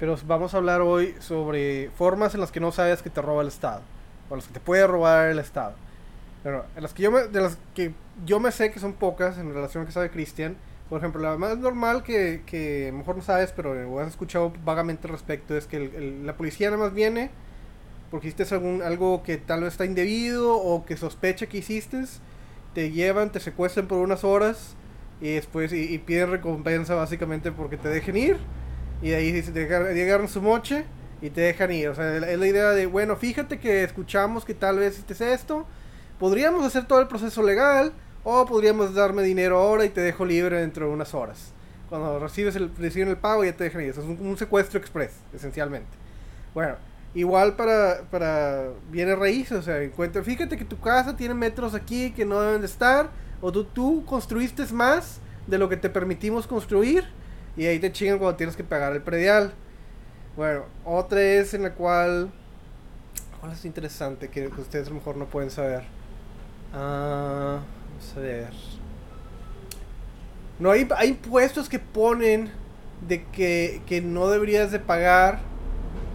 pero vamos a hablar hoy sobre formas en las que no sabes que te roba el Estado, o las que te puede robar el Estado. Pero en las que yo me, de las que yo me sé que son pocas en relación a que sabe Cristian, por ejemplo, la más normal que, que mejor no sabes, pero has escuchado vagamente al respecto, es que la policía nada más viene porque hiciste algún, algo que tal vez está indebido o que sospecha que hiciste, te llevan, te secuestran por unas horas y después y, piden recompensa básicamente porque te dejen ir y ahí te llegaron su moche y te dejan ir. O sea, es la idea de, bueno, fíjate que escuchamos que tal vez hiciste esto, podríamos hacer todo el proceso legal o podríamos darme dinero ahora y te dejo libre dentro de unas horas. Cuando recibes el, reciben el pago ya te dejan ir. Es un, secuestro express, esencialmente. Bueno, igual para, para bienes raíces, o sea, encuentra, fíjate que tu casa tiene metros aquí que no deben de estar, o tú, tú construiste más de lo que te permitimos construir, y ahí te chingan cuando tienes que pagar el predial. Bueno, otra es en la cual, ¿cuál es interesante que, ustedes a lo mejor no pueden saber? Ah... Vamos a ver. No, hay, hay impuestos que ponen de que, que no deberías de pagar.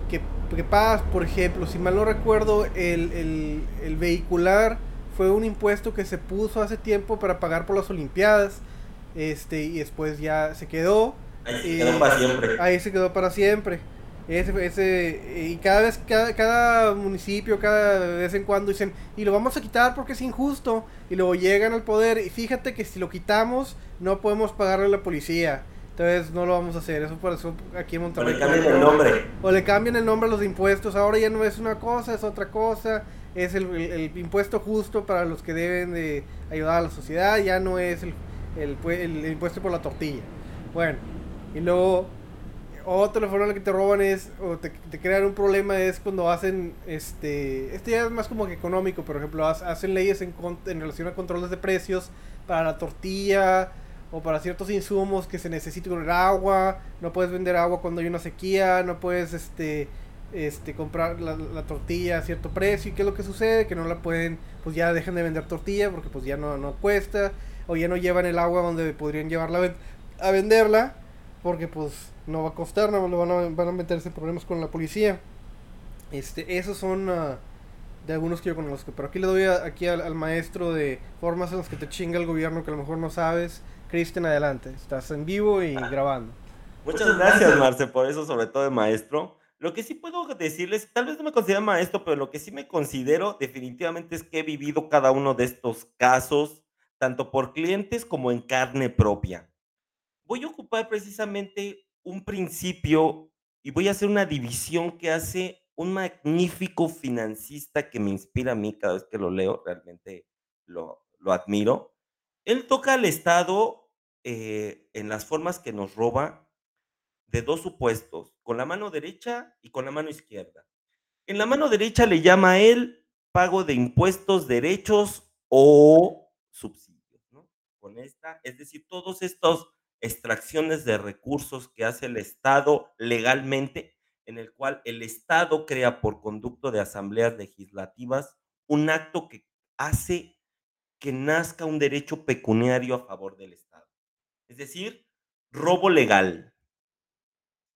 Que, que, pagas, por ejemplo, si mal no recuerdo, el, el, el, vehicular fue un impuesto que se puso hace tiempo para pagar por las Olimpiadas. Este, y después ya se quedó. Ahí se quedó para siempre. Ahí se quedó para siempre. Ese, ese, y cada vez, cada, cada municipio, cada vez en cuando dicen, y lo vamos a quitar porque es injusto, y luego llegan al poder, y fíjate que si lo quitamos, no podemos pagarle a la policía, entonces no lo vamos a hacer, eso por eso aquí en Monterrey. O le cambian el nombre. O le cambian el nombre a los impuestos, ahora ya no es una cosa, es otra cosa, es el, el, impuesto justo para los que deben de ayudar a la sociedad, ya no es el, el, el impuesto por la tortilla. Bueno, y luego otra forma en la que te roban es, o te, crean un problema es cuando hacen, este, este ya es más como que económico, por ejemplo, hacen leyes en, en relación a controles de precios para la tortilla o para ciertos insumos que se necesite con el agua, no puedes vender agua cuando hay una sequía, no puedes, este, este, comprar la, tortilla a cierto precio, y qué es lo que sucede, que no la pueden, pues ya dejan de vender tortilla porque pues ya no, no cuesta, o ya no llevan el agua donde podrían llevarla a venderla, porque pues no va a costar, no van a, van a meterse problemas con la policía. Este, esos son uh, de algunos que yo conozco. Pero aquí le doy aquí al, maestro de formas en las que te chinga el gobierno que a lo mejor no sabes. Cristian, adelante. Estás en vivo y ah. grabando. Muchas gracias, Marce, por eso, sobre todo de maestro. Lo que sí puedo decirles, tal vez no me considero maestro, pero lo que sí me considero definitivamente es que he vivido cada uno de estos casos, tanto por clientes como en carne propia. Voy a ocupar precisamente un principio y voy a hacer una división que hace un magnífico financista que me inspira a mí cada vez que lo leo, realmente lo, admiro. Él toca al Estado eh, en las formas que nos roba de dos supuestos, con la mano derecha y con la mano izquierda. En la mano derecha le llama a él pago de impuestos, derechos o subsidios, ¿no? Con esta, es decir, todos estos extracciones de recursos que hace el Estado legalmente, en el cual el Estado crea por conducto de asambleas legislativas un acto que hace que nazca un derecho pecuniario a favor del Estado. Es decir, robo legal.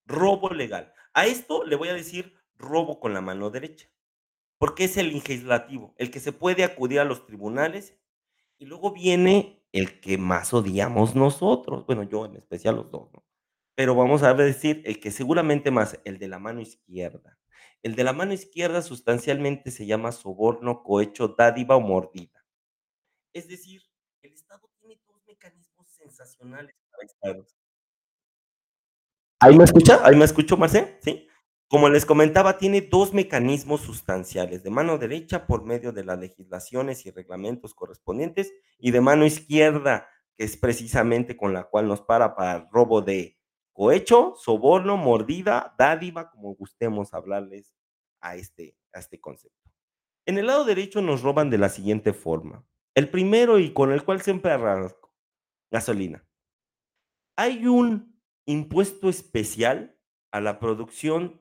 Robo legal. A esto le voy a decir robo con la mano derecha, porque es el legislativo, el que se puede acudir a los tribunales y luego viene el que más odiamos nosotros, bueno, yo en especial los dos, ¿no? Pero vamos a decir el que seguramente más, el de la mano izquierda. El de la mano izquierda sustancialmente se llama soborno, cohecho, dádiva o mordida. Es decir, el Estado tiene dos mecanismos sensacionales para estados. ¿Ahí me escucha? ¿Ahí me escucho, Marcé? ¿Sí? Como les comentaba, tiene dos mecanismos sustanciales, de mano derecha por medio de las legislaciones y reglamentos correspondientes y de mano izquierda, que es precisamente con la cual nos para para robo de cohecho, soborno, mordida, dádiva, como gustemos hablarles a este, a este concepto. En el lado derecho nos roban de la siguiente forma. El primero y con el cual siempre arranco, gasolina. Hay un impuesto especial a la producción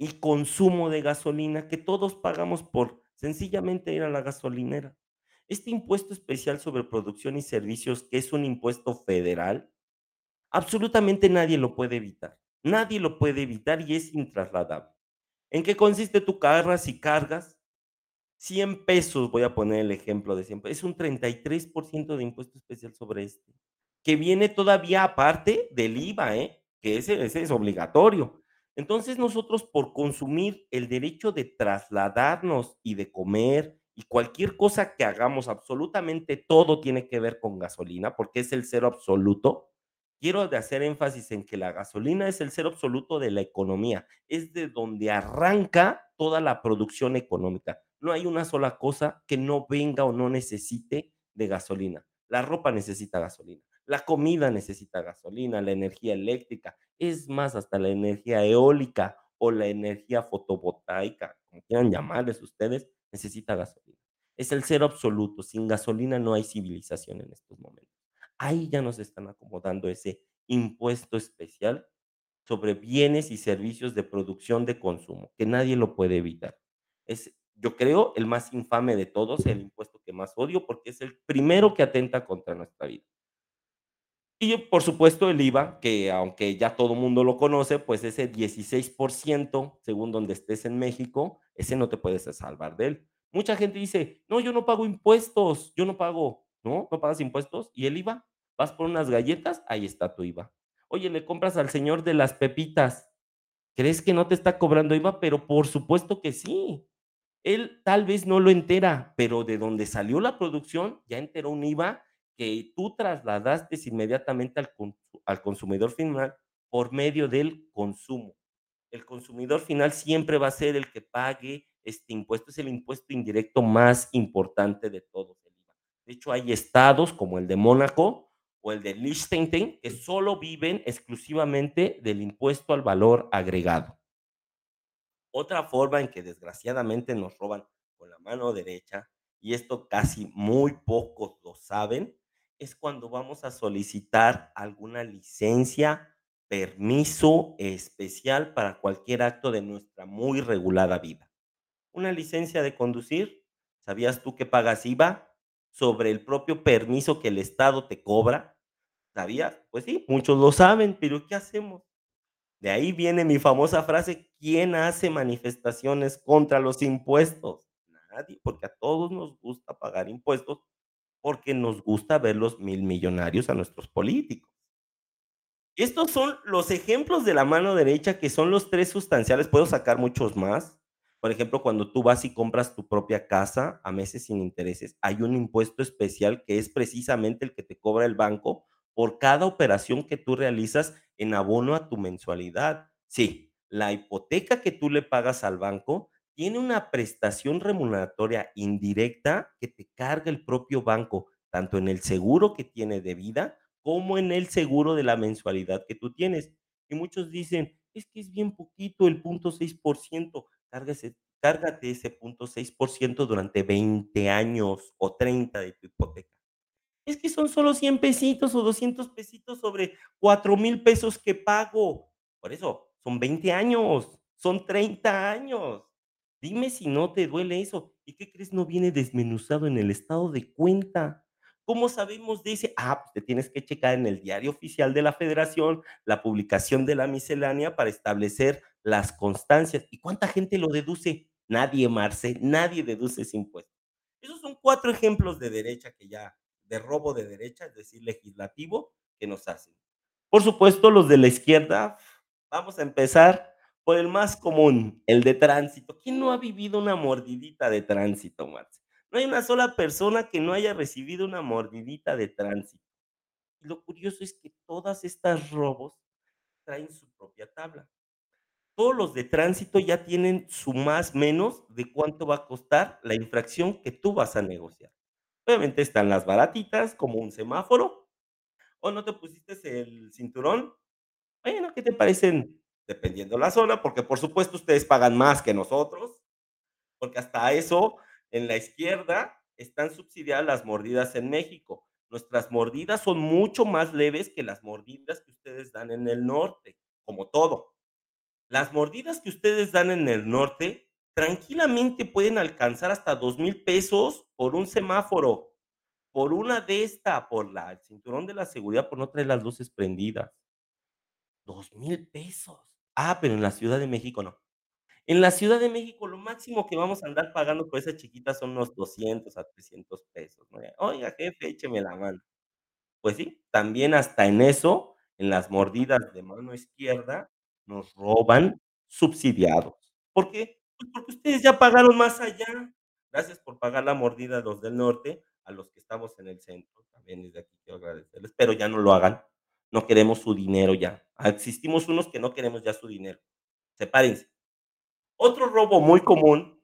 y consumo de gasolina que todos pagamos por sencillamente ir a la gasolinera. Este impuesto especial sobre producción y servicios, que es un impuesto federal, absolutamente nadie lo puede evitar. Nadie lo puede evitar y es intrasladable. ¿En qué consiste tu cargas y cargas? 100 pesos, voy a poner el ejemplo de 100 pesos, es un 33% de impuesto especial sobre este, que viene todavía aparte del IVA, ¿eh? Que ese, ese es obligatorio. Entonces nosotros por consumir el derecho de trasladarnos y de comer y cualquier cosa que hagamos, absolutamente todo tiene que ver con gasolina, porque es el cero absoluto. Quiero hacer énfasis en que la gasolina es el cero absoluto de la economía, es de donde arranca toda la producción económica. No hay una sola cosa que no venga o no necesite de gasolina. La ropa necesita gasolina, la comida necesita gasolina, la energía eléctrica, es más, hasta la energía eólica o la energía fotovoltaica, como quieran llamarles ustedes, necesita gasolina. Es el cero absoluto. Sin gasolina no hay civilización en estos momentos. Ahí ya nos están acomodando ese impuesto especial sobre bienes y servicios de producción de consumo, que nadie lo puede evitar. Es, yo creo, el más infame de todos, el impuesto que más odio, porque es el primero que atenta contra nuestra vida. Y por supuesto el IVA, que aunque ya todo mundo lo conoce, pues ese 16%, según donde estés en México, ese no te puedes salvar de él. Mucha gente dice, no, yo no pago impuestos, yo no pago, ¿no? No pagas impuestos. ¿Y el IVA? Vas por unas galletas, ahí está tu IVA. Oye, le compras al señor de las pepitas, ¿crees que no te está cobrando IVA? Pero por supuesto que sí. Él tal vez no lo entera, pero de donde salió la producción ya enteró un IVA que tú trasladaste inmediatamente al, al consumidor final por medio del consumo. El consumidor final siempre va a ser el que pague este impuesto, es el impuesto indirecto más importante de todos. De hecho, hay estados como el de Mónaco o el de Liechtenstein que solo viven exclusivamente del impuesto al valor agregado. Otra forma en que desgraciadamente nos roban con la mano derecha, y esto casi muy pocos lo saben, es cuando vamos a solicitar alguna licencia, permiso especial para cualquier acto de nuestra muy regulada vida. Una licencia de conducir, ¿sabías tú que pagas IVA sobre el propio permiso que el Estado te cobra? ¿Sabías? Pues sí, muchos lo saben, pero ¿qué hacemos? De ahí viene mi famosa frase, ¿quién hace manifestaciones contra los impuestos? Nadie, porque a todos nos gusta pagar impuestos porque nos gusta ver los mil millonarios a nuestros políticos. Estos son los ejemplos de la mano derecha que son los tres sustanciales. Puedo sacar muchos más. Por ejemplo, cuando tú vas y compras tu propia casa a meses sin intereses, hay un impuesto especial que es precisamente el que te cobra el banco por cada operación que tú realizas en abono a tu mensualidad. Sí, la hipoteca que tú le pagas al banco tiene una prestación remuneratoria indirecta que te carga el propio banco, tanto en el seguro que tiene de vida como en el seguro de la mensualidad que tú tienes. Y muchos dicen, es que es bien poquito el punto 6%, cárgase, cárgate ese punto 6% durante 20 años o 30 de tu hipoteca. Es que son solo 100 pesitos o 200 pesitos sobre 4 mil pesos que pago. Por eso, son 20 años, son 30 años. Dime si no te duele eso. ¿Y qué crees? No viene desmenuzado en el estado de cuenta. ¿Cómo sabemos de ese? Ah, pues te tienes que checar en el diario oficial de la federación la publicación de la miscelánea para establecer las constancias. ¿Y cuánta gente lo deduce? Nadie, Marce, nadie deduce ese impuesto. Esos son cuatro ejemplos de derecha que ya, de robo de derecha, es decir, legislativo, que nos hacen. Por supuesto, los de la izquierda, vamos a empezar por el más común, el de tránsito. ¿Quién no ha vivido una mordidita de tránsito, Marce? No hay una sola persona que no haya recibido una mordidita de tránsito. Y lo curioso es que todas estas robos traen su propia tabla. Todos los de tránsito ya tienen su más menos de cuánto va a costar la infracción que tú vas a negociar. Obviamente están las baratitas, como un semáforo. O no te pusiste el cinturón. Bueno, ¿qué te parecen dependiendo la zona, porque por supuesto ustedes pagan más que nosotros, porque hasta eso en la izquierda están subsidiadas las mordidas en México. Nuestras mordidas son mucho más leves que las mordidas que ustedes dan en el norte, como todo. Las mordidas que ustedes dan en el norte tranquilamente pueden alcanzar hasta dos mil pesos por un semáforo, por una de esta, por la, el cinturón de la seguridad, por no traer las luces prendidas $2000 pesos. Ah, pero en la Ciudad de México no. En la Ciudad de México, lo máximo que vamos a andar pagando por esa chiquita son unos 200 a 300 pesos. "Oiga, jefe, écheme la mano". Pues sí, también hasta en eso, en las mordidas de mano izquierda, nos roban subsidiados. ¿Por qué? Pues porque ustedes ya pagaron más allá. Gracias por pagar la mordida los del norte, a los que estamos en el centro, también desde aquí quiero agradecerles, pero ya no lo hagan. No queremos su dinero ya. Ah, existimos unos que no queremos ya su dinero. Sepárense. Otro robo muy común,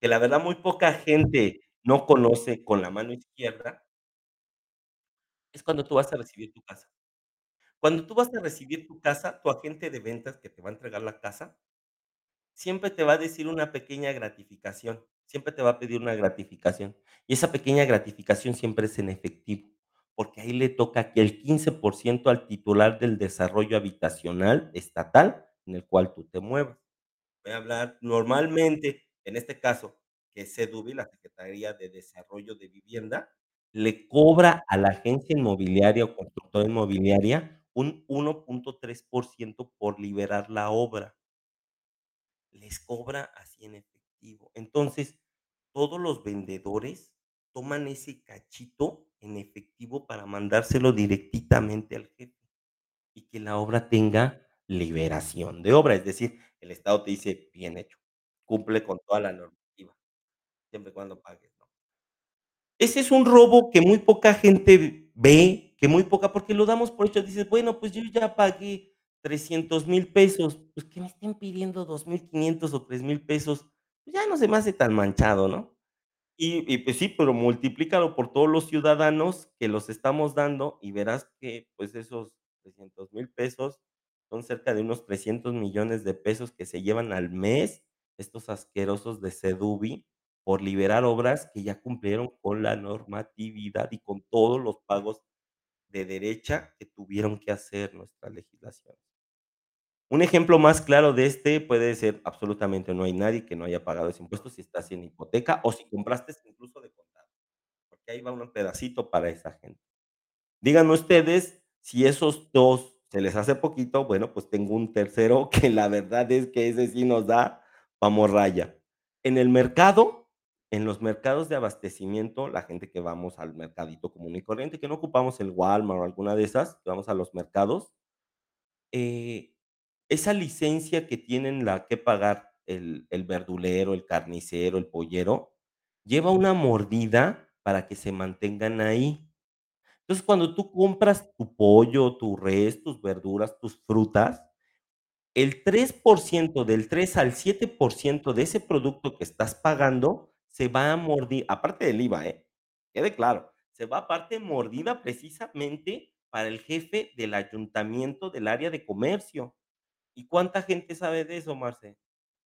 que la verdad muy poca gente no conoce con la mano izquierda es cuando tú vas a recibir tu casa. Cuando tú vas a recibir tu casa, tu agente de ventas que te va a entregar la casa siempre te va a decir una pequeña gratificación, siempre te va a pedir una gratificación. Y esa pequeña gratificación siempre es en efectivo, porque ahí le toca que el 15% al titular del desarrollo habitacional estatal en el cual tú te muevas. Voy a hablar normalmente, en este caso, que SEDUVI, la Secretaría de Desarrollo de Vivienda, le cobra a la agencia inmobiliaria o constructora inmobiliaria un 1.3% por liberar la obra. Les cobra así en efectivo. Entonces, todos los vendedores toman ese cachito en efectivo para mandárselo directamente al jefe, y que la obra tenga liberación de obra. Es decir, el estado te dice: "Bien hecho, cumple con toda la normativa, siempre y cuando pagues". Ese es un robo que muy poca gente ve, que muy poca porque lo damos por hecho. Dices: "Bueno, pues yo ya pagué 300,000 pesos, pues que me estén pidiendo 2500 o 3000 pesos, pues ya no se me hace tan manchado", ¿no? Y pues sí, pero multiplícalo por todos los ciudadanos que los estamos dando y verás que, pues, esos 300,000 pesos son cerca de unos 300 millones de pesos que se llevan al mes estos asquerosos de SEDUVI por liberar obras que ya cumplieron con la normatividad y con todos los pagos de derecha que tuvieron que hacer nuestra legislación. Un ejemplo más claro de este puede ser absolutamente no hay nadie que no haya pagado ese impuesto si estás en hipoteca o si compraste incluso de contado, porque ahí va un pedacito para esa gente. Díganme ustedes si esos 2 se les hace poquito, bueno, pues tengo un tercero que la verdad es que ese sí nos da pa' morralla. En el mercado, en los mercados de abastecimiento, la gente que vamos al mercadito común y corriente, que no ocupamos el Walmart o alguna de esas, vamos a los mercados eh, esa licencia que tienen la que pagar el el verdulero, el carnicero, el pollero, lleva una mordida para que se mantengan ahí. Entonces, cuando tú compras tu pollo, tu res, tus verduras, tus frutas, el 3% del 3 al 7% de ese producto que estás pagando se va a mordi aparte del IVA, ¿eh? Quede claro, se va aparte mordida precisamente para el jefe del ayuntamiento del área de comercio. ¿Y cuánta gente sabe de eso, Marce?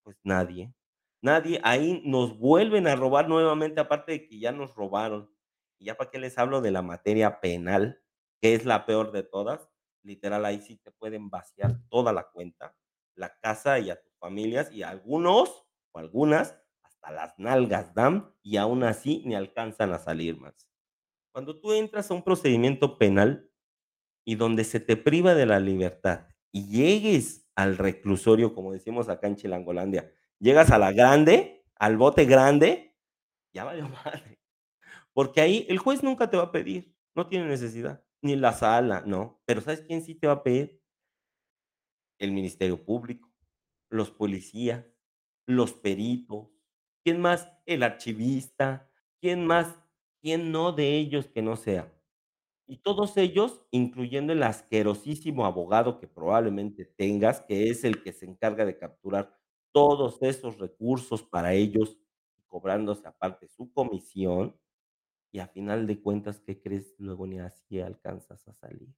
Pues nadie, nadie. Ahí nos vuelven a robar nuevamente, aparte de que ya nos robaron. Y ya para qué les hablo de la materia penal, que es la peor de todas. Literal, ahí sí te pueden vaciar toda la cuenta, la casa y a tus familias, y algunos o algunas hasta las nalgas dan, y aún así ni alcanzan a salir, Marce. Cuando tú entras a un procedimiento penal y donde se te priva de la libertad y llegues al reclusorio, como decimos acá en Chilangolandia, llegas a la grande, al bote grande, ya valió madre. Porque ahí el juez nunca te va a pedir, no tiene necesidad, ni la sala, no. Pero, ¿sabes quién sí te va a pedir? El Ministerio Público, los policías, los peritos, ¿quién más? El archivista, ¿quién más? ¿Quién no de ellos que no sea? Y todos ellos, incluyendo el asquerosísimo abogado que probablemente tengas, que es el que se encarga de capturar todos esos recursos para ellos, cobrándose aparte su comisión, y a final de cuentas, ¿qué crees? Luego ni así alcanzas a salir.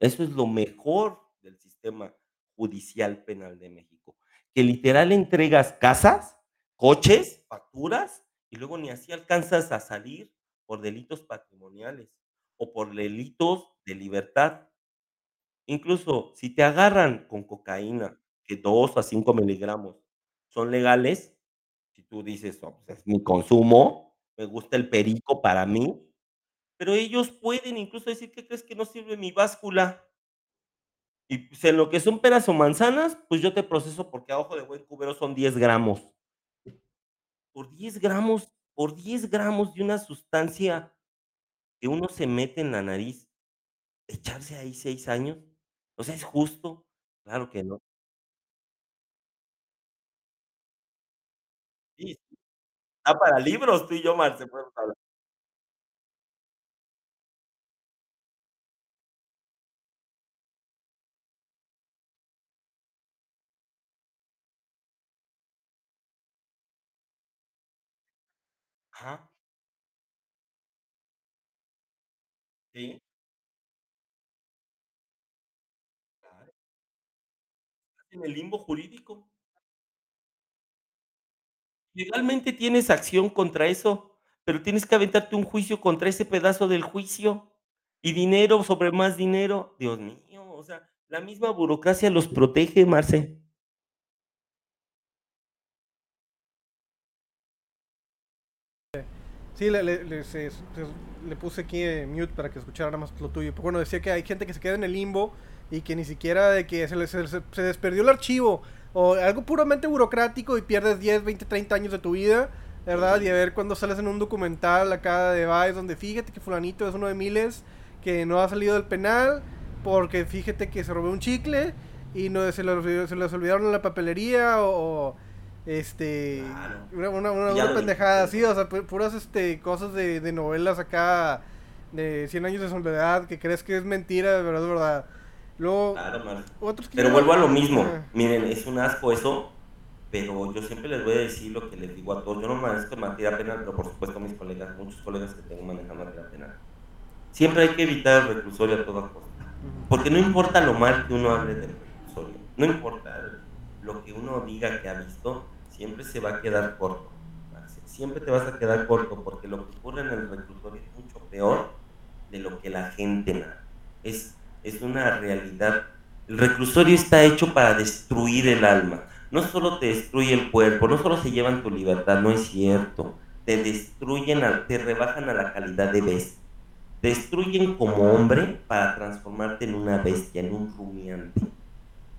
Eso es lo mejor del sistema judicial penal de México, que literal entregas casas, coches, facturas, y luego ni así alcanzas a salir por delitos patrimoniales o por delitos de libertad. Incluso, si te agarran con cocaína, que 2 a 5 miligramos son legales, si tú dices: "Oh, pues es mi consumo, me gusta el perico para mí", pero ellos pueden incluso decir: "¿Qué crees? Que no sirve mi báscula". Y, pues, en lo que son peras o manzanas, pues, yo te proceso, porque a ojo de buen cubero son 10 gramos. Por 10 gramos por 10 gramos de una sustancia que uno se mete en la nariz, ¿echarse ahí 6 años? O sea, ¿es justo? Claro que no. Sí, sí. Da para libros, tú y yo, Marce, podemos hablar. En el limbo jurídico. Legalmente tienes acción contra eso, pero tienes que aventarte un juicio contra ese pedazo del juicio, y dinero sobre más dinero. Dios mío, o sea, la misma burocracia los protege, Marce. Sí, le, le, le, se- se- le puse aquí eh, mute para que escuchara nada más lo tuyo. Pero bueno, decía que hay gente que se queda en el limbo y que ni siquiera de que se les se, se- se desperdió el archivo o algo puramente burocrático y pierdes 10, 20, 30 años de tu vida, ¿verdad? Y a ver cuando sales en un documental acá de Vice donde fíjate que fulanito es uno de miles que no ha salido del penal porque fíjate que se robó un chicle y no se se les olvidaron en la papelería o... o, este Claro. una, una, una- pendejada así, o sea, pu- puras este, cosas de, de novelas acá de 100 años de soledad que crees que es mentira, de verdad, de verdad. Luego, Claro, otros Pero vuelvo a lo mismo. Miren, es un asco eso, pero yo siempre les voy a decir lo que les digo a todos. Yo no manejo en materia penal, pero por supuesto mis colegas, muchos colegas que tengo manejan materia penal. Siempre hay que evitar el reclusorio a toda costa. Porque no importa lo mal que uno hable del reclusorio, no importa lo que uno diga que ha visto, siempre se va a quedar corto. Siempre te vas a quedar corto porque lo que ocurre en el reclusorio es mucho peor de lo que la gente narra. Es, es una realidad. El reclusorio está hecho para destruir el alma. No solo te destruye el cuerpo, no solo se llevan tu libertad, no es cierto. Te destruyen, te rebajan a la calidad de bestia. Destruyen como hombre para transformarte en una bestia, en un rumiante.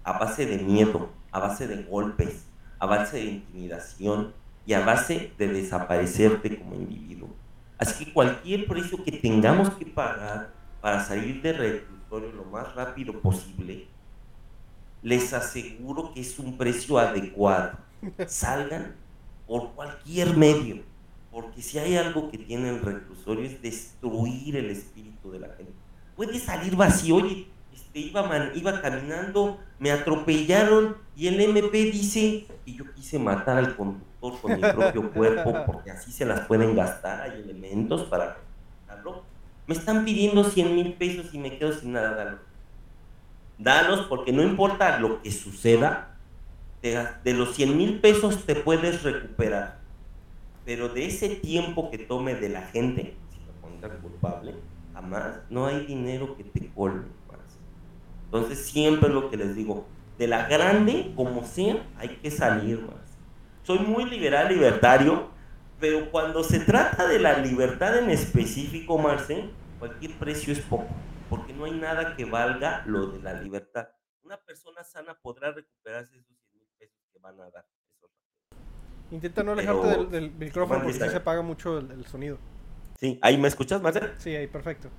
A base de miedo, a base de golpes, a base de intimidación y a base de desaparecerte como individuo. Así que cualquier precio que tengamos que pagar para salir de reclusorio lo más rápido posible, les aseguro que es un precio adecuado. Salgan por cualquier medio, porque si hay algo que tiene el reclusorio es destruir el espíritu de la gente. Puede salir vacío, oye, iba, man- iba caminando, me atropellaron y el MP dice que yo quise matar al conductor con mi propio cuerpo porque así se las pueden gastar, hay elementos para matarlo. Me están pidiendo 100 mil pesos y me quedo sin nada, dalos. Dalos porque no importa lo que suceda, de, de los 100 mil pesos te puedes recuperar, pero de ese tiempo que tome de la gente, si lo encuentran culpable, jamás, no hay dinero que te colme. Entonces siempre lo que les digo, de la grande, como sea, hay que salir más. Soy muy liberal, libertario, pero cuando se trata de la libertad en específico, Marce, cualquier precio es poco, porque no hay nada que valga lo de la libertad. Una persona sana podrá recuperarse esos 100 mil pesos que van a dar. Intenta no Pero- alejarte del, del micrófono porque sí se apaga mucho el, el sonido. Sí, ahí me escuchas, Marce. Sí, ahí, perfecto.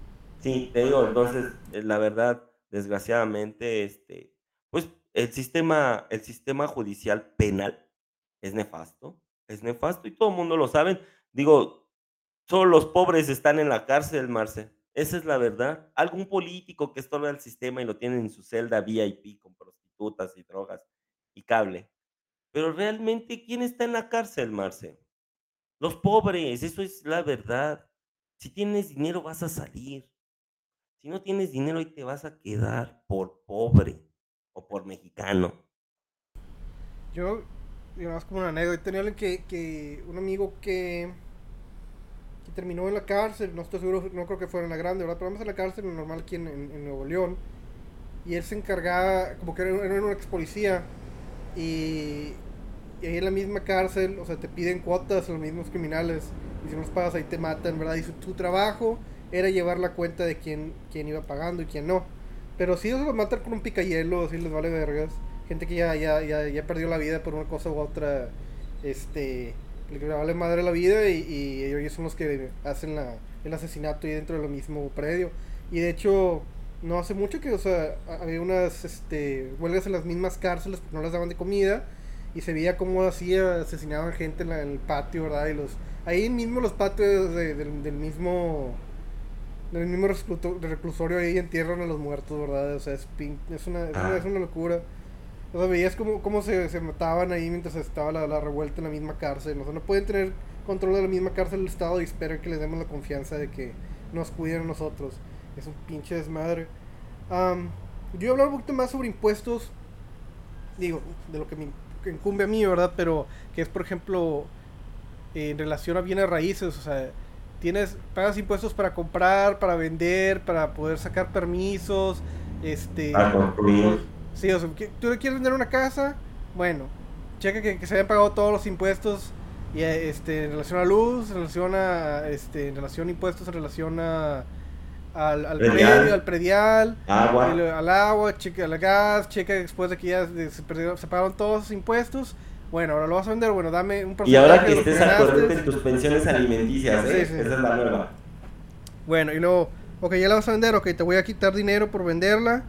Sí, te digo, entonces, eh, la verdad, desgraciadamente, este, pues el sistema, el sistema judicial penal es nefasto, es nefasto y todo el mundo lo sabe. Digo, solo los pobres están en la cárcel, Marce. Esa es la verdad. Algún político que estorba el sistema y lo tienen en su celda VIP con prostitutas y drogas y cable. Pero realmente, ¿quién está en la cárcel, Marce? Los pobres, eso es la verdad. Si tienes dinero vas a salir. Si no tienes dinero ahí te vas a quedar por pobre o por mexicano. Yo, digo, más como una anécdota, tenía alguien que, que, un amigo que, terminó en la cárcel, no estoy seguro, no creo que fuera en la grande, ¿verdad? Pero vamos a la cárcel normal aquí en, Nuevo León. Y él se encargaba, como que era, era un ex policía, y, y ahí en la misma cárcel, o sea, te piden cuotas los mismos criminales, y si no los pagas ahí te matan, ¿verdad? Y su, su trabajo era llevar la cuenta de quién, quién iba pagando y quién no. Pero sí los matan con un picahielo, sí les vale vergas. Gente que ya, ya, ya, ya perdió la vida por una cosa u otra. Este. Le vale madre la vida y, y ellos son los que hacen la, el asesinato ahí dentro del mismo predio. Y de hecho, no hace mucho que, o sea, había unas este, huelgas en las mismas cárceles porque no les daban de comida y se veía como así asesinaban gente en, el patio, ¿verdad? Y los ahí mismo los patios del mismo del mismo reclusorio ahí entierran a los muertos, ¿verdad? O sea, es, es, una, es, una, es una locura. O sea, veías como, cómo se, se mataban ahí mientras estaba la, la, revuelta en la misma cárcel. O sea, no pueden tener control de la misma cárcel del Estado y esperan que les demos la confianza de que nos cuiden a nosotros. Es un pinche desmadre. Um, yo voy a hablar un poquito más sobre impuestos. Digo, de lo que me incumbe a mí, ¿verdad? Pero que es, por ejemplo, en relación a bienes raíces. O sea, tienes, pagas impuestos para comprar, para vender, para poder sacar permisos. Este. Para construir. Sí, o sea, tú quieres vender una casa, bueno, checa que, que se hayan pagado todos los impuestos y este en relación a luz, en relación a este en relación a impuestos, en relación a al, al predio, al predial, agua. al agua, checa al gas, checa después de que ya se, se pagaron todos los impuestos. Bueno, ahora lo vas a vender, bueno, dame un porcentaje. Y ahora que estés al en tus pensiones alimenticias, ¿eh? Esa es la nueva. Bueno, y luego, ok, ya la vas a vender, ok, te voy a quitar dinero por venderla.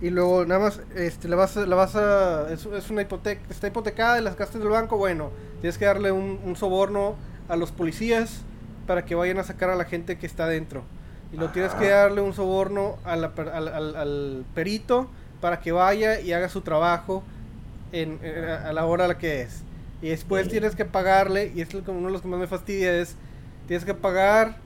Y luego nada más, este, la vas a, la vas a, es, es una hipoteca, está hipotecada y las gastas del banco, bueno, tienes que darle un, un soborno a los policías para que vayan a sacar a la gente que está dentro. Y lo tienes que darle un soborno al, al, perito para que vaya y haga su trabajo en, a la hora a la que es. Y después tienes que pagarle, y es uno de los que más me fastidia, es tienes que pagar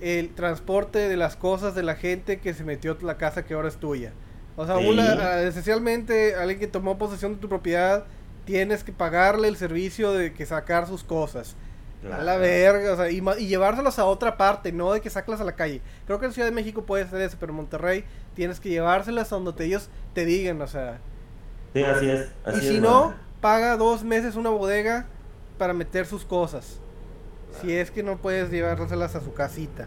el transporte de las cosas de la gente que se metió a la casa que ahora es tuya. O sea, una, esencialmente alguien que tomó posesión de tu propiedad, tienes que pagarle el servicio de que sacar sus cosas. A la verga, o sea, y, y, llevárselas a otra parte, no de que sacarlas a la calle. Creo que en Ciudad de México puede ser eso, pero en Monterrey tienes que llevárselas a donde ellos te digan, o sea. Sí, así es. y si no, paga dos meses una bodega para meter sus cosas. Si es que no puedes llevárselas a su casita.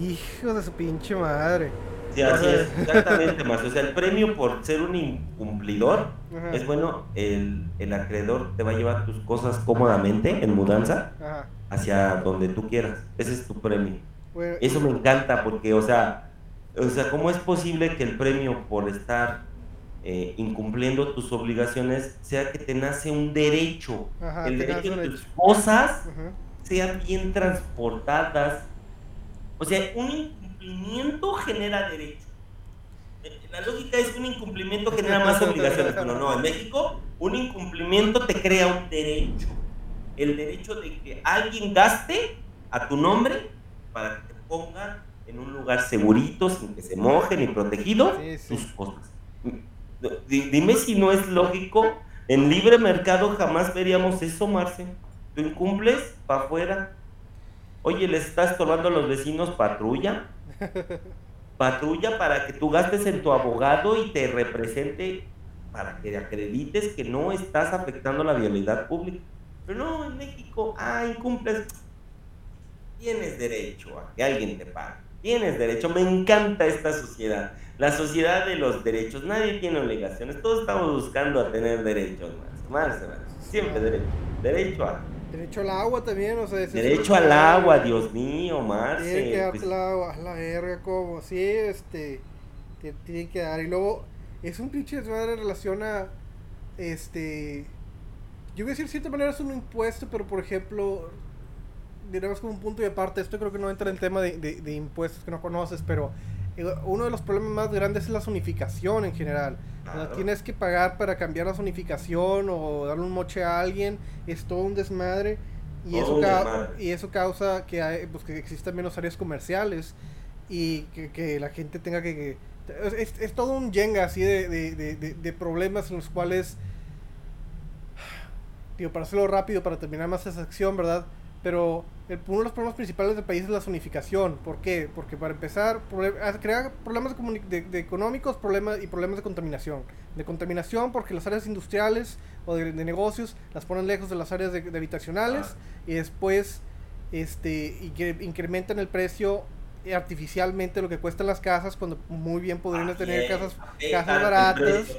Hijo de su pinche madre. Sí, así es, exactamente, más. O sea, el premio por ser un incumplidor es bueno, el, el, acreedor te va a llevar tus cosas cómodamente en mudanza hacia donde tú quieras. Ese es tu premio. Eso me encanta porque, o sea, o sea, ¿cómo es posible que el premio por estar eh, incumpliendo tus obligaciones sea que te nace un derecho? el derecho de tus cosas sean bien transportadas. O sea, un incumplimiento genera derecho. La lógica es que un incumplimiento genera más obligaciones, pero no, en México un incumplimiento te crea un derecho. El derecho de que alguien gaste a tu nombre para que te pongan en un lugar segurito, sin que se mojen y protegido tus cosas. Dime si no es lógico. En libre mercado jamás veríamos eso, Marce. Tú incumples, para afuera. Oye, ¿les estás estorbando a los vecinos patrulla? Patrulla para que tú gastes en tu abogado y te represente para que acredites que no estás afectando la vialidad pública. Pero no, en México, ah, incumples. Tienes derecho a que alguien te pague. Tienes derecho. Me encanta esta sociedad. La sociedad de los derechos. Nadie tiene obligaciones. Todos estamos buscando a tener derechos más. Más, siempre derecho. Derecho a Derecho al agua también, o sea... Derecho al agua, Dios mío, Marce. Tiene que darte pues. el agua, a la verga, como, sí, este... Tiene que dar, y luego... Es un pinche desmadre en relación a... Este... Yo voy a decir, de cierta manera es un impuesto, pero por ejemplo... Diremos como un punto de aparte, esto creo que no entra en el tema de, de impuestos que no conoces, pero uno de los problemas más grandes es la zonificación en general. tienes que pagar para cambiar la zonificación o darle un moche a alguien, es todo un desmadre. Y, eso, y eso causa que, hay, pues, que existan menos áreas comerciales y que, la gente tenga que... es, todo un jenga así de, de, de, problemas en los cuales... Digo, para hacerlo rápido, para terminar más esa acción, ¿verdad? Pero uno de los problemas principales del país es la zonificación. ¿Por qué? Porque para empezar, crea problemas de, económicos problemas y problemas de contaminación. De contaminación porque las áreas industriales o de, negocios las ponen lejos de las áreas de, habitacionales ah. y después este, y que incrementan el precio artificialmente lo que cuestan las casas cuando muy bien podrían Ah, tener bien, casas, bien, casas baratas.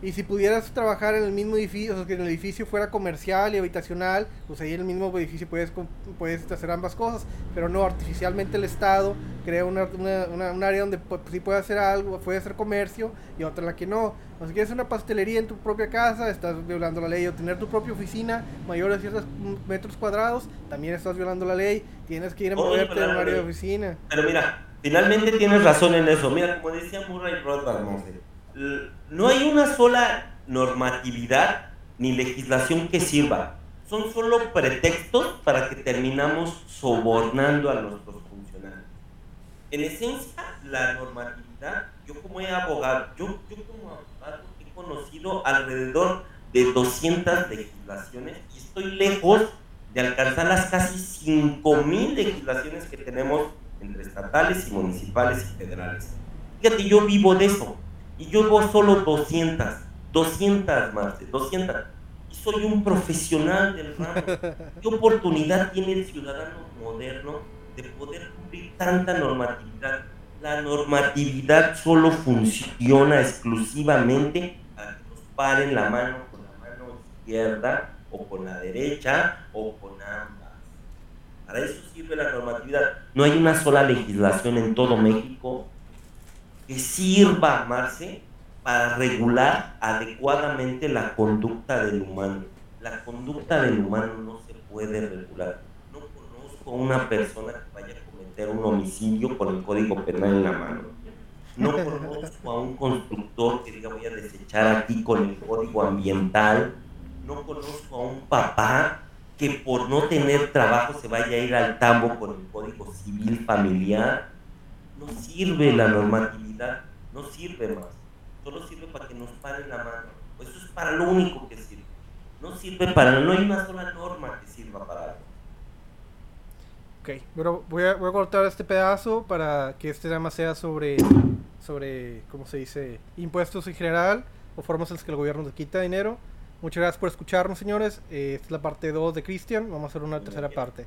Y si pudieras trabajar en el mismo edificio, o sea, que el edificio fuera comercial y habitacional, pues ahí en el mismo edificio puedes, puedes hacer ambas cosas. Pero no, artificialmente el Estado crea una, una- una- un área donde pues, sí puede hacer algo, puede hacer comercio y otra en la que no. O si quieres una pastelería en tu propia casa, estás violando la ley. O tener tu propia oficina mayor de ciertos metros cuadrados, también estás violando la ley. Tienes que ir a moverte de un área de oficina. Pero mira, finalmente tienes razón en eso. Mira, como decía Murray Rothbard, no hay una sola normatividad ni legislación que sirva. Son solo pretextos para que terminamos sobornando a nuestros funcionarios. En esencia, la normatividad, yo como abogado, yo, yo como abogado he conocido alrededor de 200 legislaciones y estoy lejos de alcanzar las casi 5.000 legislaciones que tenemos entre estatales y municipales y federales. Fíjate, yo vivo de eso y yo vivo solo 200, 200 más, 200. Y soy un profesional del ramo. ¿Qué oportunidad tiene el ciudadano moderno de poder cumplir tanta normatividad? La normatividad solo funciona exclusivamente para que nos paren la mano con la mano izquierda o con la derecha o con ambas. Para eso sirve la normatividad. No hay una sola legislación en todo México que sirva, Marce, para regular adecuadamente la conducta del humano. La conducta del humano no se puede regular. No conozco a una persona que vaya a cometer un homicidio con el código penal en la mano. No conozco a un constructor que diga voy a desechar aquí con el código ambiental. No conozco a un papá que por no tener trabajo se vaya a ir al tambo con el código civil familiar. No sirve la normatividad, no sirve más. Solo sirve para que nos paren la mano. Pues eso es para lo único que sirve. No sirve para, no hay una sola norma que sirva para algo. Ok, pero voy a, voy a cortar este pedazo para que este tema sea sobre, sobre, ¿cómo se dice? Impuestos en general o formas en las que el gobierno te quita dinero. Muchas gracias por escucharnos, señores. Eh, esta es la parte 2 de Cristian. Vamos a hacer una tercera parte.